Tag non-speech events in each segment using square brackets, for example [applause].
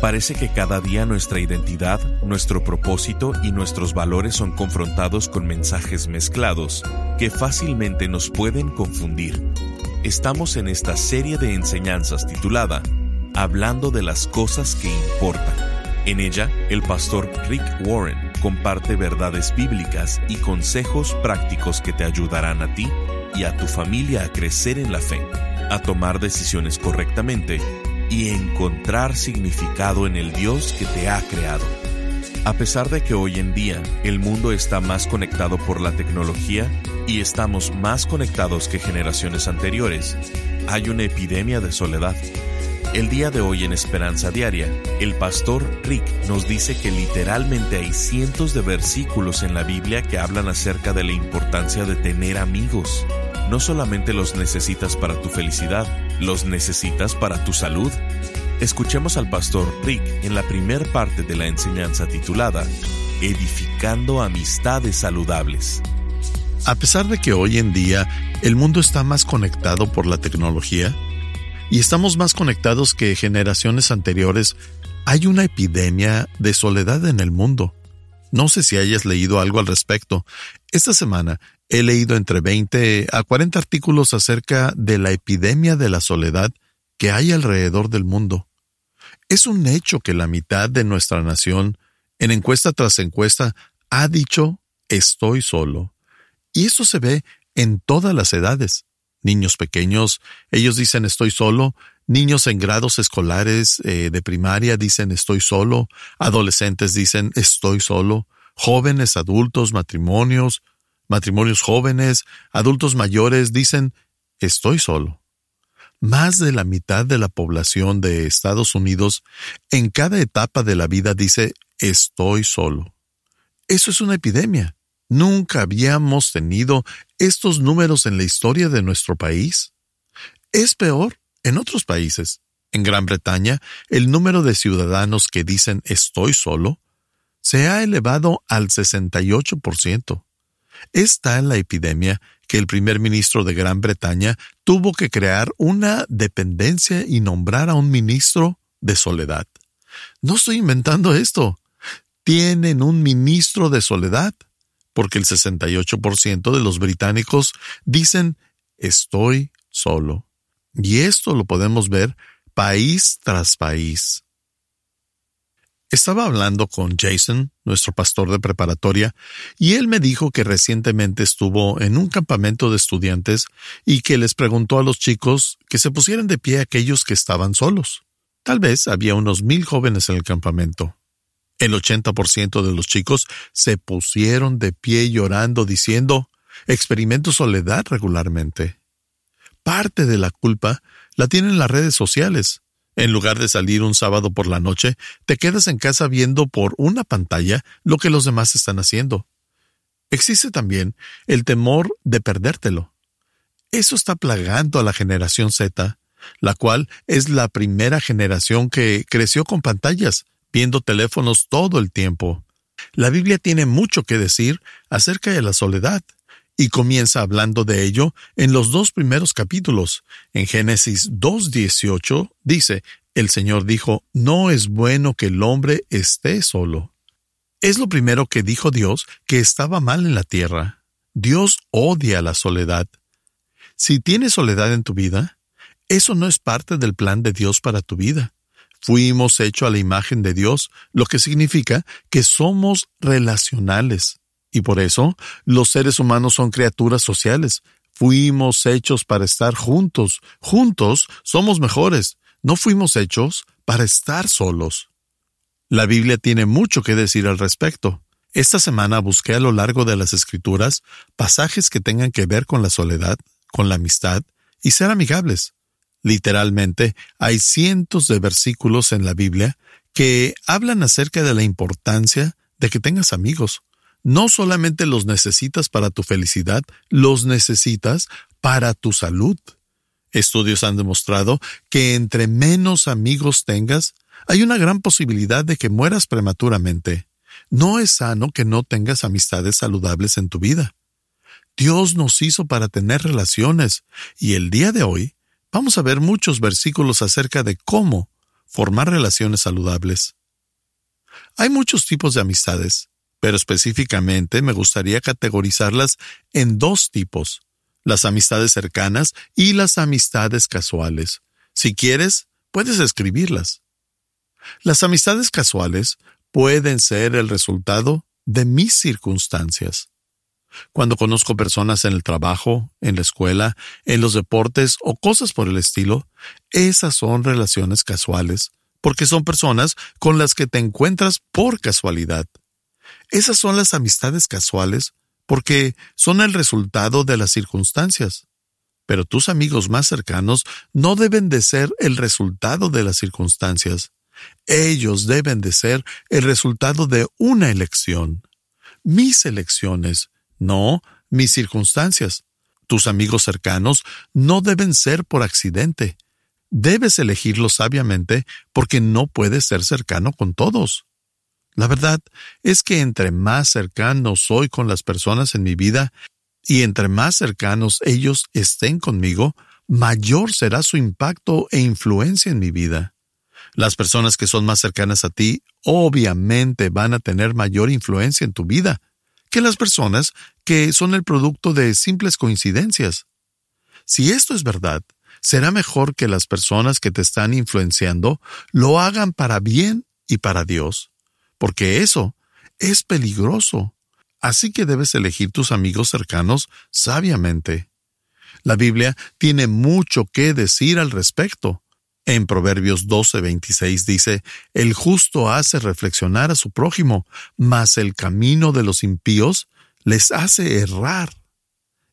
Parece que cada día nuestra identidad, nuestro propósito y nuestros valores son confrontados con mensajes mezclados que fácilmente nos pueden confundir. Estamos en esta serie de enseñanzas titulada Hablando de las cosas que importan. En ella, el pastor Rick Warren comparte verdades bíblicas y consejos prácticos que te ayudarán a ti y a tu familia a crecer en la fe, a tomar decisiones correctamente y encontrar significado en el Dios que te ha creado. A pesar de que hoy en día el mundo está más conectado por la tecnología y estamos más conectados que generaciones anteriores, hay una epidemia de soledad. El día de hoy en Esperanza Diaria, el pastor Rick nos dice que literalmente hay cientos de versículos en la Biblia que hablan acerca de la importancia de tener amigos. No solamente los necesitas para tu felicidad, los necesitas para tu salud. Escuchemos al pastor Rick en la primer parte de la enseñanza titulada Edificando amistades saludables. A pesar de que hoy en día el mundo está más conectado por la tecnología y estamos más conectados que generaciones anteriores, hay una epidemia de soledad en el mundo. No sé si hayas leído algo al respecto. Esta semana He leído entre 20 a 40 artículos acerca de la epidemia de la soledad que hay alrededor del mundo. Es un hecho que la mitad de nuestra nación, en encuesta tras encuesta, ha dicho estoy solo. Y eso se ve en todas las edades. Niños pequeños, ellos dicen estoy solo, niños en grados escolares eh, de primaria dicen estoy solo, adolescentes dicen estoy solo, jóvenes, adultos, matrimonios, matrimonios jóvenes, adultos mayores dicen, estoy solo. Más de la mitad de la población de Estados Unidos en cada etapa de la vida dice, estoy solo. Eso es una epidemia. Nunca habíamos tenido estos números en la historia de nuestro país. Es peor en otros países. En Gran Bretaña, el número de ciudadanos que dicen estoy solo se ha elevado al 68%. Está en la epidemia que el primer ministro de Gran Bretaña tuvo que crear una dependencia y nombrar a un ministro de soledad. No estoy inventando esto. Tienen un ministro de soledad, porque el 68% de los británicos dicen estoy solo. Y esto lo podemos ver país tras país. Estaba hablando con Jason, nuestro pastor de preparatoria, y él me dijo que recientemente estuvo en un campamento de estudiantes y que les preguntó a los chicos que se pusieran de pie aquellos que estaban solos. Tal vez había unos mil jóvenes en el campamento. El 80% de los chicos se pusieron de pie llorando diciendo, experimento soledad regularmente. Parte de la culpa la tienen las redes sociales en lugar de salir un sábado por la noche, te quedas en casa viendo por una pantalla lo que los demás están haciendo. Existe también el temor de perdértelo. Eso está plagando a la generación Z, la cual es la primera generación que creció con pantallas, viendo teléfonos todo el tiempo. La Biblia tiene mucho que decir acerca de la soledad y comienza hablando de ello en los dos primeros capítulos. En Génesis 2.18 dice, el Señor dijo, no es bueno que el hombre esté solo. Es lo primero que dijo Dios que estaba mal en la tierra. Dios odia la soledad. Si tienes soledad en tu vida, eso no es parte del plan de Dios para tu vida. Fuimos hechos a la imagen de Dios, lo que significa que somos relacionales. Y por eso los seres humanos son criaturas sociales. Fuimos hechos para estar juntos. Juntos somos mejores. No fuimos hechos para estar solos. La Biblia tiene mucho que decir al respecto. Esta semana busqué a lo largo de las Escrituras pasajes que tengan que ver con la soledad, con la amistad y ser amigables. Literalmente, hay cientos de versículos en la Biblia que hablan acerca de la importancia de que tengas amigos no solamente los necesitas para tu felicidad, los necesitas para tu salud. Estudios han demostrado que entre menos amigos tengas, hay una gran posibilidad de que mueras prematuramente. No es sano que no tengas amistades saludables en tu vida. Dios nos hizo para tener relaciones, y el día de hoy vamos a ver muchos versículos acerca de cómo formar relaciones saludables. Hay muchos tipos de amistades, pero específicamente me gustaría categorizarlas en dos tipos, las amistades cercanas y las amistades casuales. Si quieres, puedes escribirlas. Las amistades casuales pueden ser el resultado de mis circunstancias. Cuando conozco personas en el trabajo, en la escuela, en los deportes o cosas por el estilo, esas son relaciones casuales, porque son personas con las que te encuentras por casualidad. Esas son las amistades casuales, porque son el resultado de las circunstancias. Pero tus amigos más cercanos no deben de ser el resultado de las circunstancias. Ellos deben de ser el resultado de una elección. Mis elecciones, no mis circunstancias. Tus amigos cercanos no deben ser por accidente. Debes elegirlos sabiamente porque no puedes ser cercano con todos. La verdad es que entre más cercano soy con las personas en mi vida y entre más cercanos ellos estén conmigo, mayor será su impacto e influencia en mi vida. Las personas que son más cercanas a ti obviamente van a tener mayor influencia en tu vida que las personas que son el producto de simples coincidencias. Si esto es verdad, será mejor que las personas que te están influenciando lo hagan para bien y para Dios, porque eso es peligroso. Así que debes elegir tus amigos cercanos sabiamente. La Biblia tiene mucho que decir al respecto. En Proverbios 12:26 dice, El justo hace reflexionar a su prójimo, mas el camino de los impíos les hace errar.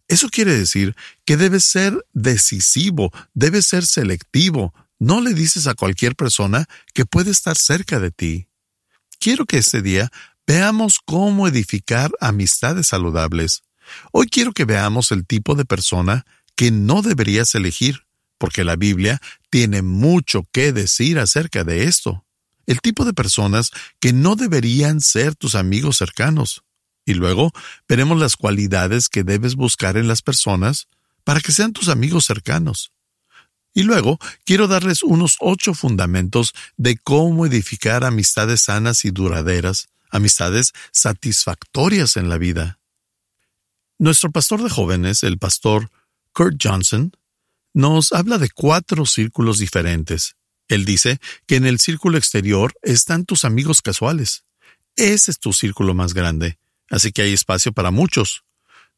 Eso quiere decir que debes ser decisivo, debes ser selectivo. No le dices a cualquier persona que puede estar cerca de ti. Quiero que este día veamos cómo edificar amistades saludables. Hoy quiero que veamos el tipo de persona que no deberías elegir porque la Biblia tiene mucho que decir acerca de esto. El tipo de personas que no deberían ser tus amigos cercanos. Y luego veremos las cualidades que debes buscar en las personas para que sean tus amigos cercanos. Y luego quiero darles unos ocho fundamentos de cómo edificar amistades sanas y duraderas, amistades satisfactorias en la vida. Nuestro pastor de jóvenes, el pastor Kurt Johnson, nos habla de cuatro círculos diferentes. Él dice que en el círculo exterior están tus amigos casuales. Ese es tu círculo más grande, así que hay espacio para muchos.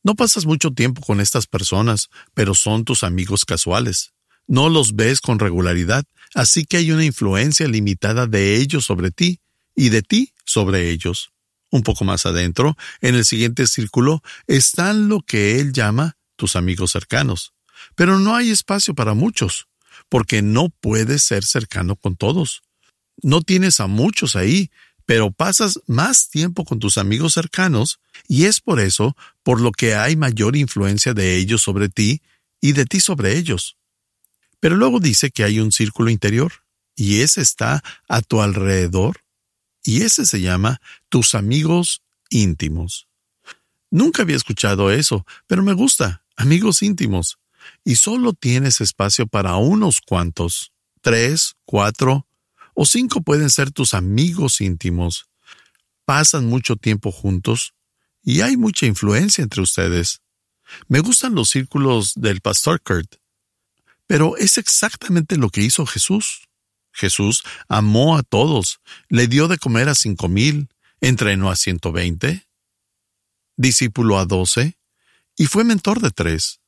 No pasas mucho tiempo con estas personas, pero son tus amigos casuales. No los ves con regularidad, así que hay una influencia limitada de ellos sobre ti y de ti sobre ellos. Un poco más adentro, en el siguiente círculo, están lo que él llama tus amigos cercanos. Pero no hay espacio para muchos, porque no puedes ser cercano con todos. No tienes a muchos ahí, pero pasas más tiempo con tus amigos cercanos, y es por eso por lo que hay mayor influencia de ellos sobre ti y de ti sobre ellos. Pero luego dice que hay un círculo interior, y ese está a tu alrededor, y ese se llama tus amigos íntimos. Nunca había escuchado eso, pero me gusta, amigos íntimos y solo tienes espacio para unos cuantos, tres, cuatro o cinco pueden ser tus amigos íntimos. Pasan mucho tiempo juntos y hay mucha influencia entre ustedes. Me gustan los círculos del pastor Kurt, pero es exactamente lo que hizo Jesús. Jesús amó a todos, le dio de comer a cinco mil, entrenó a ciento veinte, discípulo a doce y fue mentor de tres.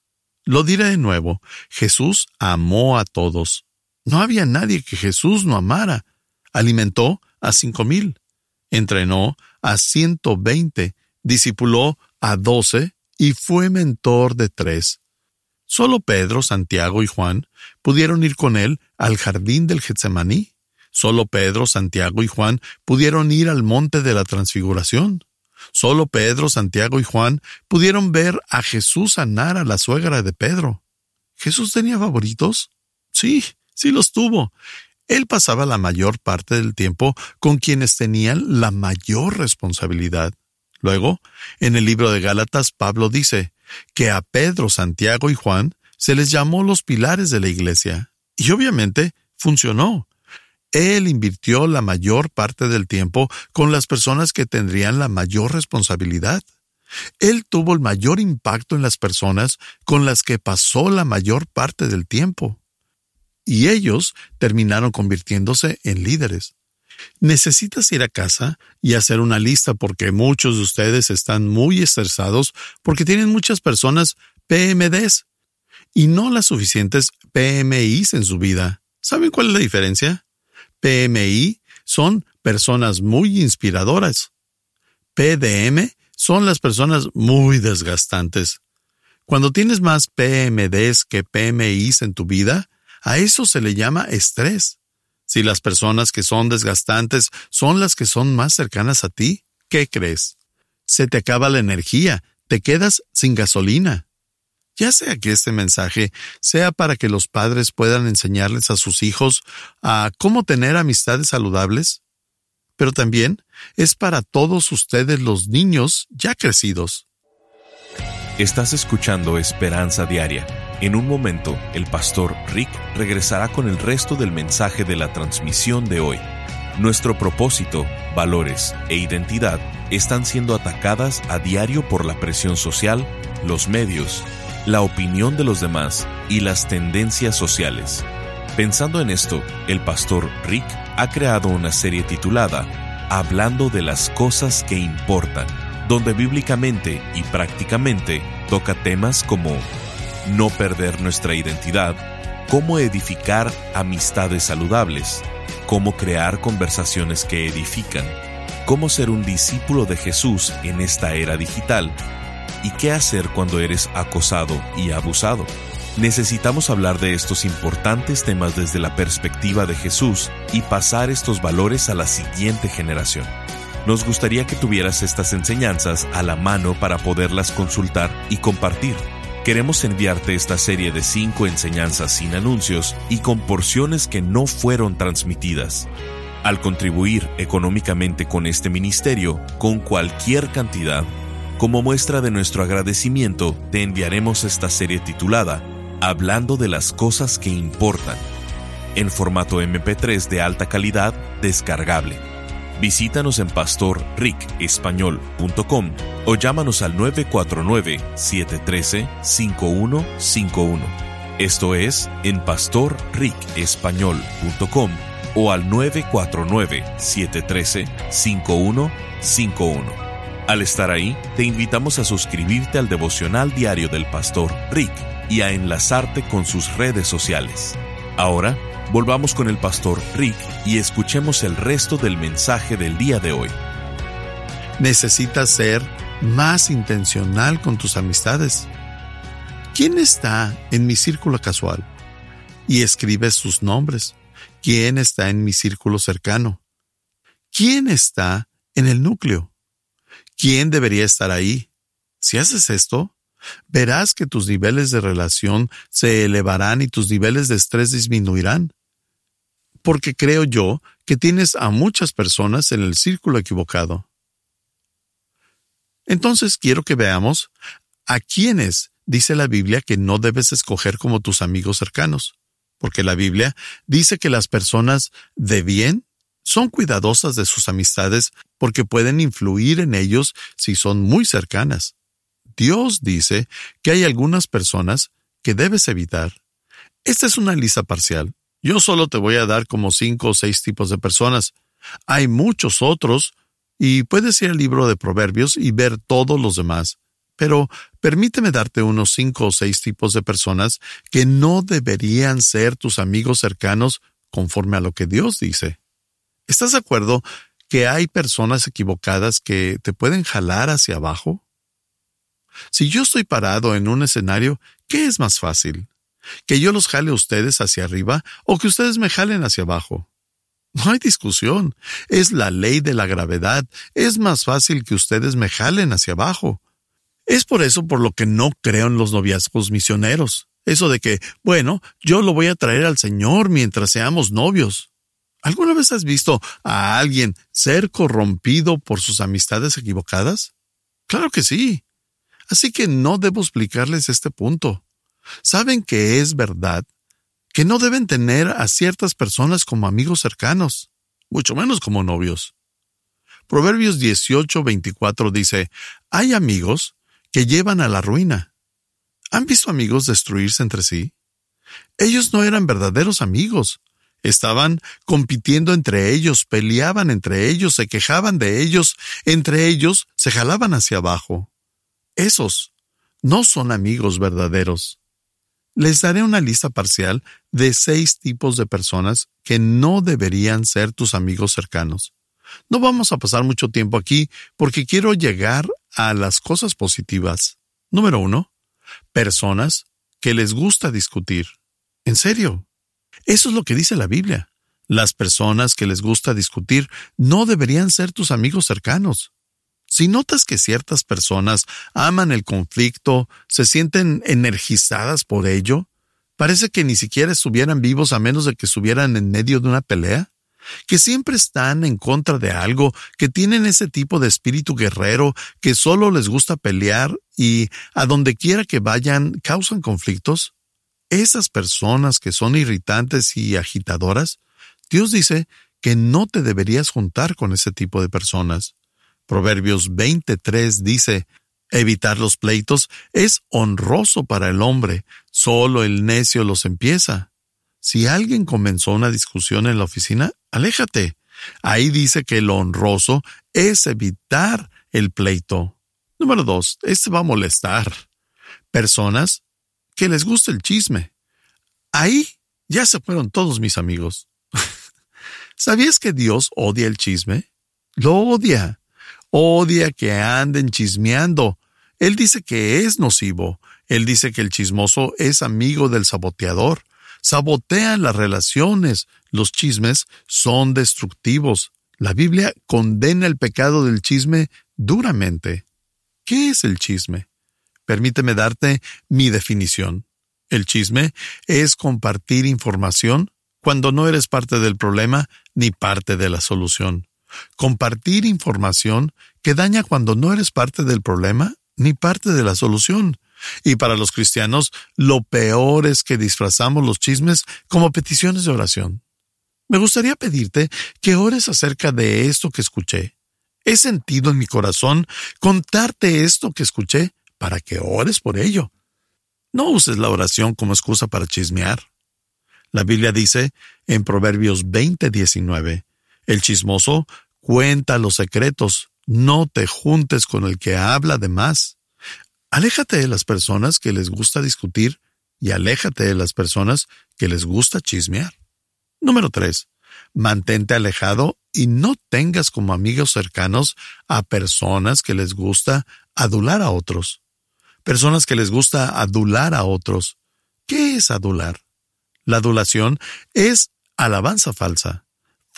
Lo diré de nuevo, Jesús amó a todos. No había nadie que Jesús no amara. Alimentó a cinco mil, entrenó a ciento veinte, discipuló a doce y fue mentor de tres. Solo Pedro, Santiago y Juan pudieron ir con él al jardín del Getsemaní. Solo Pedro, Santiago y Juan pudieron ir al monte de la transfiguración. Solo Pedro, Santiago y Juan pudieron ver a Jesús sanar a la suegra de Pedro. ¿Jesús tenía favoritos? Sí, sí los tuvo. Él pasaba la mayor parte del tiempo con quienes tenían la mayor responsabilidad. Luego, en el libro de Gálatas, Pablo dice que a Pedro, Santiago y Juan se les llamó los pilares de la iglesia. Y obviamente funcionó. Él invirtió la mayor parte del tiempo con las personas que tendrían la mayor responsabilidad. Él tuvo el mayor impacto en las personas con las que pasó la mayor parte del tiempo. Y ellos terminaron convirtiéndose en líderes. Necesitas ir a casa y hacer una lista porque muchos de ustedes están muy estresados porque tienen muchas personas PMDs y no las suficientes PMIs en su vida. ¿Saben cuál es la diferencia? PMI son personas muy inspiradoras. PDM son las personas muy desgastantes. Cuando tienes más PMDs que PMIs en tu vida, a eso se le llama estrés. Si las personas que son desgastantes son las que son más cercanas a ti, ¿qué crees? Se te acaba la energía, te quedas sin gasolina. Ya sea que este mensaje sea para que los padres puedan enseñarles a sus hijos a cómo tener amistades saludables, pero también es para todos ustedes los niños ya crecidos. Estás escuchando Esperanza Diaria. En un momento, el pastor Rick regresará con el resto del mensaje de la transmisión de hoy. Nuestro propósito, valores e identidad están siendo atacadas a diario por la presión social, los medios, la opinión de los demás y las tendencias sociales. Pensando en esto, el pastor Rick ha creado una serie titulada Hablando de las cosas que importan, donde bíblicamente y prácticamente toca temas como no perder nuestra identidad, cómo edificar amistades saludables, cómo crear conversaciones que edifican, cómo ser un discípulo de Jesús en esta era digital y qué hacer cuando eres acosado y abusado. Necesitamos hablar de estos importantes temas desde la perspectiva de Jesús y pasar estos valores a la siguiente generación. Nos gustaría que tuvieras estas enseñanzas a la mano para poderlas consultar y compartir. Queremos enviarte esta serie de cinco enseñanzas sin anuncios y con porciones que no fueron transmitidas. Al contribuir económicamente con este ministerio, con cualquier cantidad, como muestra de nuestro agradecimiento, te enviaremos esta serie titulada Hablando de las cosas que importan, en formato MP3 de alta calidad descargable. Visítanos en pastorricespañol.com o llámanos al 949-713-5151. Esto es en pastorricespañol.com o al 949-713-5151. Al estar ahí, te invitamos a suscribirte al devocional diario del pastor Rick y a enlazarte con sus redes sociales. Ahora, volvamos con el pastor Rick y escuchemos el resto del mensaje del día de hoy. Necesitas ser más intencional con tus amistades. ¿Quién está en mi círculo casual? Y escribes sus nombres. ¿Quién está en mi círculo cercano? ¿Quién está en el núcleo? ¿Quién debería estar ahí? Si haces esto, verás que tus niveles de relación se elevarán y tus niveles de estrés disminuirán. Porque creo yo que tienes a muchas personas en el círculo equivocado. Entonces quiero que veamos a quiénes dice la Biblia que no debes escoger como tus amigos cercanos, porque la Biblia dice que las personas de bien son cuidadosas de sus amistades porque pueden influir en ellos si son muy cercanas. Dios dice que hay algunas personas que debes evitar. Esta es una lista parcial. Yo solo te voy a dar como cinco o seis tipos de personas. Hay muchos otros y puedes ir al libro de Proverbios y ver todos los demás. Pero permíteme darte unos cinco o seis tipos de personas que no deberían ser tus amigos cercanos conforme a lo que Dios dice. ¿Estás de acuerdo que hay personas equivocadas que te pueden jalar hacia abajo? Si yo estoy parado en un escenario, ¿qué es más fácil? ¿Que yo los jale a ustedes hacia arriba o que ustedes me jalen hacia abajo? No hay discusión. Es la ley de la gravedad. Es más fácil que ustedes me jalen hacia abajo. Es por eso por lo que no creo en los noviazgos misioneros. Eso de que, bueno, yo lo voy a traer al Señor mientras seamos novios. ¿Alguna vez has visto a alguien ser corrompido por sus amistades equivocadas? Claro que sí. Así que no debo explicarles este punto. Saben que es verdad que no deben tener a ciertas personas como amigos cercanos, mucho menos como novios. Proverbios 18, 24 dice, hay amigos que llevan a la ruina. ¿Han visto amigos destruirse entre sí? Ellos no eran verdaderos amigos. Estaban compitiendo entre ellos, peleaban entre ellos, se quejaban de ellos, entre ellos se jalaban hacia abajo. Esos no son amigos verdaderos. Les daré una lista parcial de seis tipos de personas que no deberían ser tus amigos cercanos. No vamos a pasar mucho tiempo aquí porque quiero llegar a las cosas positivas. Número uno, personas que les gusta discutir. En serio. Eso es lo que dice la Biblia. Las personas que les gusta discutir no deberían ser tus amigos cercanos. Si notas que ciertas personas aman el conflicto, se sienten energizadas por ello, parece que ni siquiera estuvieran vivos a menos de que estuvieran en medio de una pelea, que siempre están en contra de algo, que tienen ese tipo de espíritu guerrero, que solo les gusta pelear y a donde quiera que vayan causan conflictos. Esas personas que son irritantes y agitadoras, Dios dice que no te deberías juntar con ese tipo de personas. Proverbios 23 dice, Evitar los pleitos es honroso para el hombre, solo el necio los empieza. Si alguien comenzó una discusión en la oficina, aléjate. Ahí dice que lo honroso es evitar el pleito. Número dos, este va a molestar. Personas que les gusta el chisme. Ahí ya se fueron todos mis amigos. [laughs] ¿Sabías que Dios odia el chisme? Lo odia odia que anden chismeando. Él dice que es nocivo. Él dice que el chismoso es amigo del saboteador. Sabotean las relaciones. Los chismes son destructivos. La Biblia condena el pecado del chisme duramente. ¿Qué es el chisme? Permíteme darte mi definición. El chisme es compartir información cuando no eres parte del problema ni parte de la solución compartir información que daña cuando no eres parte del problema ni parte de la solución. Y para los cristianos, lo peor es que disfrazamos los chismes como peticiones de oración. Me gustaría pedirte que ores acerca de esto que escuché. He sentido en mi corazón contarte esto que escuché para que ores por ello. No uses la oración como excusa para chismear. La Biblia dice en Proverbios 20:19, el chismoso cuenta los secretos, no te juntes con el que habla de más. Aléjate de las personas que les gusta discutir y aléjate de las personas que les gusta chismear. Número 3. Mantente alejado y no tengas como amigos cercanos a personas que les gusta adular a otros. Personas que les gusta adular a otros. ¿Qué es adular? La adulación es alabanza falsa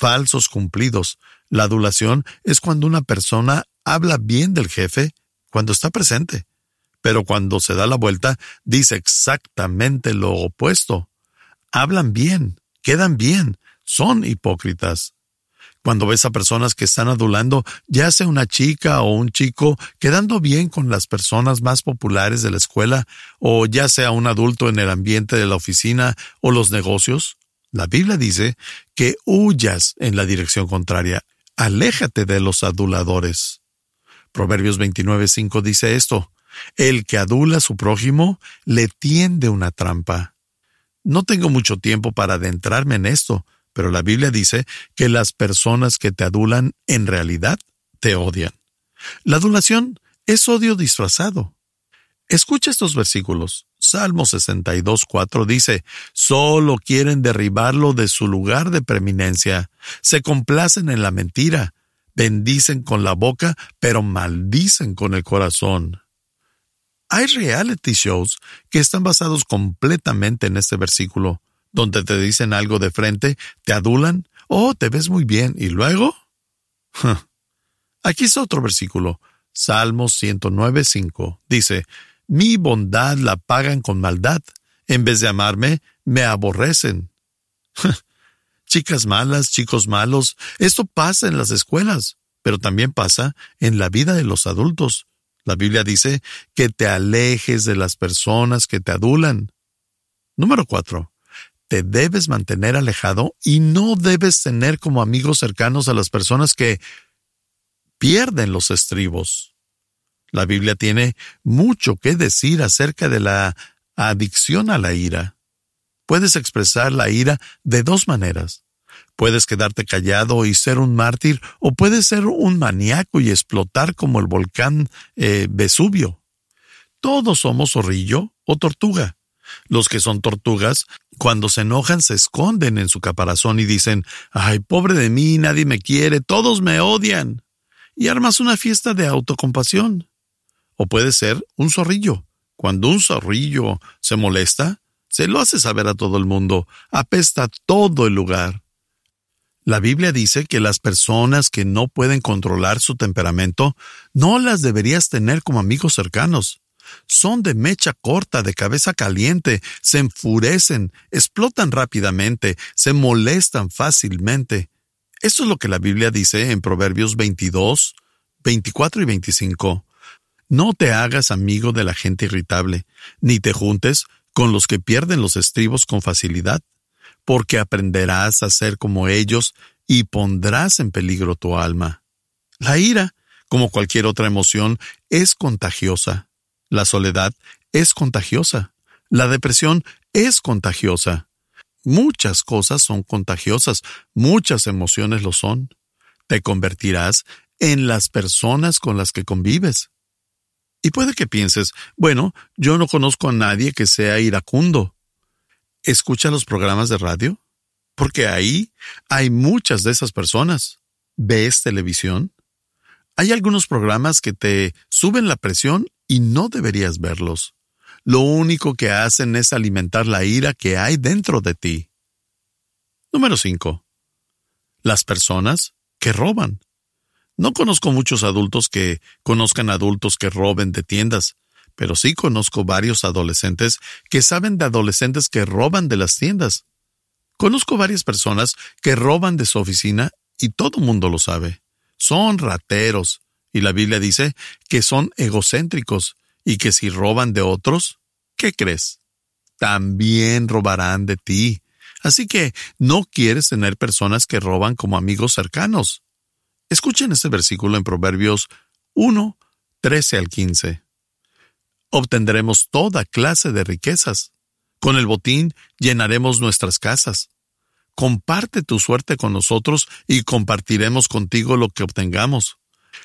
falsos cumplidos. La adulación es cuando una persona habla bien del jefe cuando está presente, pero cuando se da la vuelta dice exactamente lo opuesto. Hablan bien, quedan bien, son hipócritas. Cuando ves a personas que están adulando, ya sea una chica o un chico, quedando bien con las personas más populares de la escuela, o ya sea un adulto en el ambiente de la oficina o los negocios, la Biblia dice que huyas en la dirección contraria. Aléjate de los aduladores. Proverbios 29.5 dice esto. El que adula a su prójimo le tiende una trampa. No tengo mucho tiempo para adentrarme en esto, pero la Biblia dice que las personas que te adulan en realidad te odian. La adulación es odio disfrazado. Escucha estos versículos. Salmo 62, 4 dice, solo quieren derribarlo de su lugar de preeminencia, se complacen en la mentira, bendicen con la boca, pero maldicen con el corazón. Hay reality shows que están basados completamente en este versículo, donde te dicen algo de frente, te adulan, oh, te ves muy bien, y luego... [laughs] Aquí está otro versículo, Salmos 109, 5. Dice, mi bondad la pagan con maldad. En vez de amarme, me aborrecen. [laughs] Chicas malas, chicos malos, esto pasa en las escuelas, pero también pasa en la vida de los adultos. La Biblia dice que te alejes de las personas que te adulan. Número cuatro. te debes mantener alejado y no debes tener como amigos cercanos a las personas que pierden los estribos. La Biblia tiene mucho que decir acerca de la adicción a la ira. Puedes expresar la ira de dos maneras. Puedes quedarte callado y ser un mártir, o puedes ser un maníaco y explotar como el volcán eh, Vesubio. Todos somos zorrillo o tortuga. Los que son tortugas, cuando se enojan, se esconden en su caparazón y dicen, ay, pobre de mí, nadie me quiere, todos me odian. Y armas una fiesta de autocompasión. O puede ser un zorrillo. Cuando un zorrillo se molesta, se lo hace saber a todo el mundo, apesta todo el lugar. La Biblia dice que las personas que no pueden controlar su temperamento no las deberías tener como amigos cercanos. Son de mecha corta, de cabeza caliente, se enfurecen, explotan rápidamente, se molestan fácilmente. Eso es lo que la Biblia dice en Proverbios 22, 24 y 25. No te hagas amigo de la gente irritable, ni te juntes con los que pierden los estribos con facilidad, porque aprenderás a ser como ellos y pondrás en peligro tu alma. La ira, como cualquier otra emoción, es contagiosa. La soledad es contagiosa. La depresión es contagiosa. Muchas cosas son contagiosas, muchas emociones lo son. Te convertirás en las personas con las que convives. Y puede que pienses, bueno, yo no conozco a nadie que sea iracundo. ¿Escucha los programas de radio? Porque ahí hay muchas de esas personas. ¿Ves televisión? Hay algunos programas que te suben la presión y no deberías verlos. Lo único que hacen es alimentar la ira que hay dentro de ti. Número 5. Las personas que roban. No conozco muchos adultos que conozcan adultos que roben de tiendas, pero sí conozco varios adolescentes que saben de adolescentes que roban de las tiendas. Conozco varias personas que roban de su oficina y todo mundo lo sabe. Son rateros, y la Biblia dice que son egocéntricos y que si roban de otros, ¿qué crees? También robarán de ti. Así que no quieres tener personas que roban como amigos cercanos. Escuchen este versículo en Proverbios 1, 13 al 15. Obtendremos toda clase de riquezas. Con el botín llenaremos nuestras casas. Comparte tu suerte con nosotros y compartiremos contigo lo que obtengamos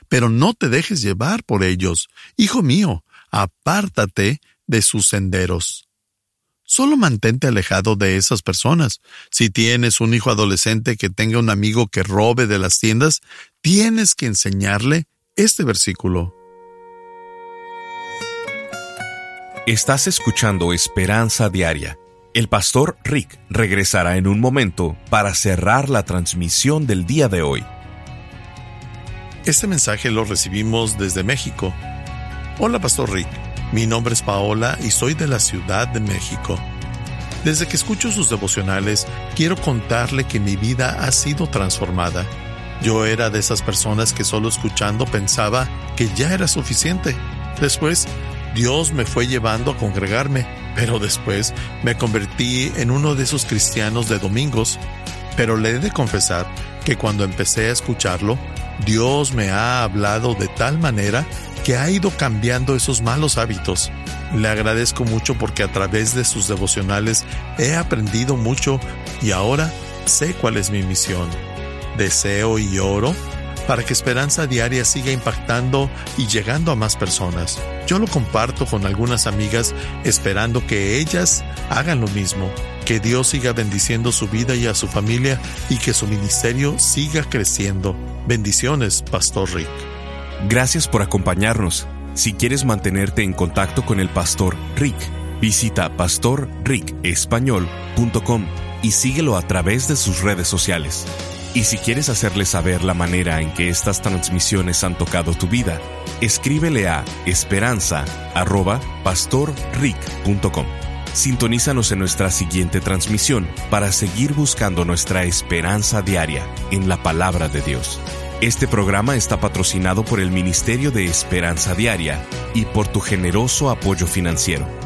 pero no te dejes llevar por ellos. Hijo mío, apártate de sus senderos. Solo mantente alejado de esas personas. Si tienes un hijo adolescente que tenga un amigo que robe de las tiendas, tienes que enseñarle este versículo. Estás escuchando Esperanza Diaria. El pastor Rick regresará en un momento para cerrar la transmisión del día de hoy. Este mensaje lo recibimos desde México. Hola, Pastor Rick. Mi nombre es Paola y soy de la Ciudad de México. Desde que escucho sus devocionales, quiero contarle que mi vida ha sido transformada. Yo era de esas personas que solo escuchando pensaba que ya era suficiente. Después, Dios me fue llevando a congregarme, pero después me convertí en uno de esos cristianos de domingos. Pero le he de confesar que cuando empecé a escucharlo, Dios me ha hablado de tal manera que ha ido cambiando esos malos hábitos. Le agradezco mucho porque a través de sus devocionales he aprendido mucho y ahora sé cuál es mi misión. Deseo y oro para que Esperanza Diaria siga impactando y llegando a más personas. Yo lo comparto con algunas amigas esperando que ellas hagan lo mismo. Que Dios siga bendiciendo su vida y a su familia y que su ministerio siga creciendo. Bendiciones, Pastor Rick. Gracias por acompañarnos. Si quieres mantenerte en contacto con el Pastor Rick, visita pastorricespañol.com y síguelo a través de sus redes sociales. Y si quieres hacerle saber la manera en que estas transmisiones han tocado tu vida, escríbele a esperanza.pastorrick.com. Sintonízanos en nuestra siguiente transmisión para seguir buscando nuestra esperanza diaria en la palabra de Dios. Este programa está patrocinado por el Ministerio de Esperanza Diaria y por tu generoso apoyo financiero.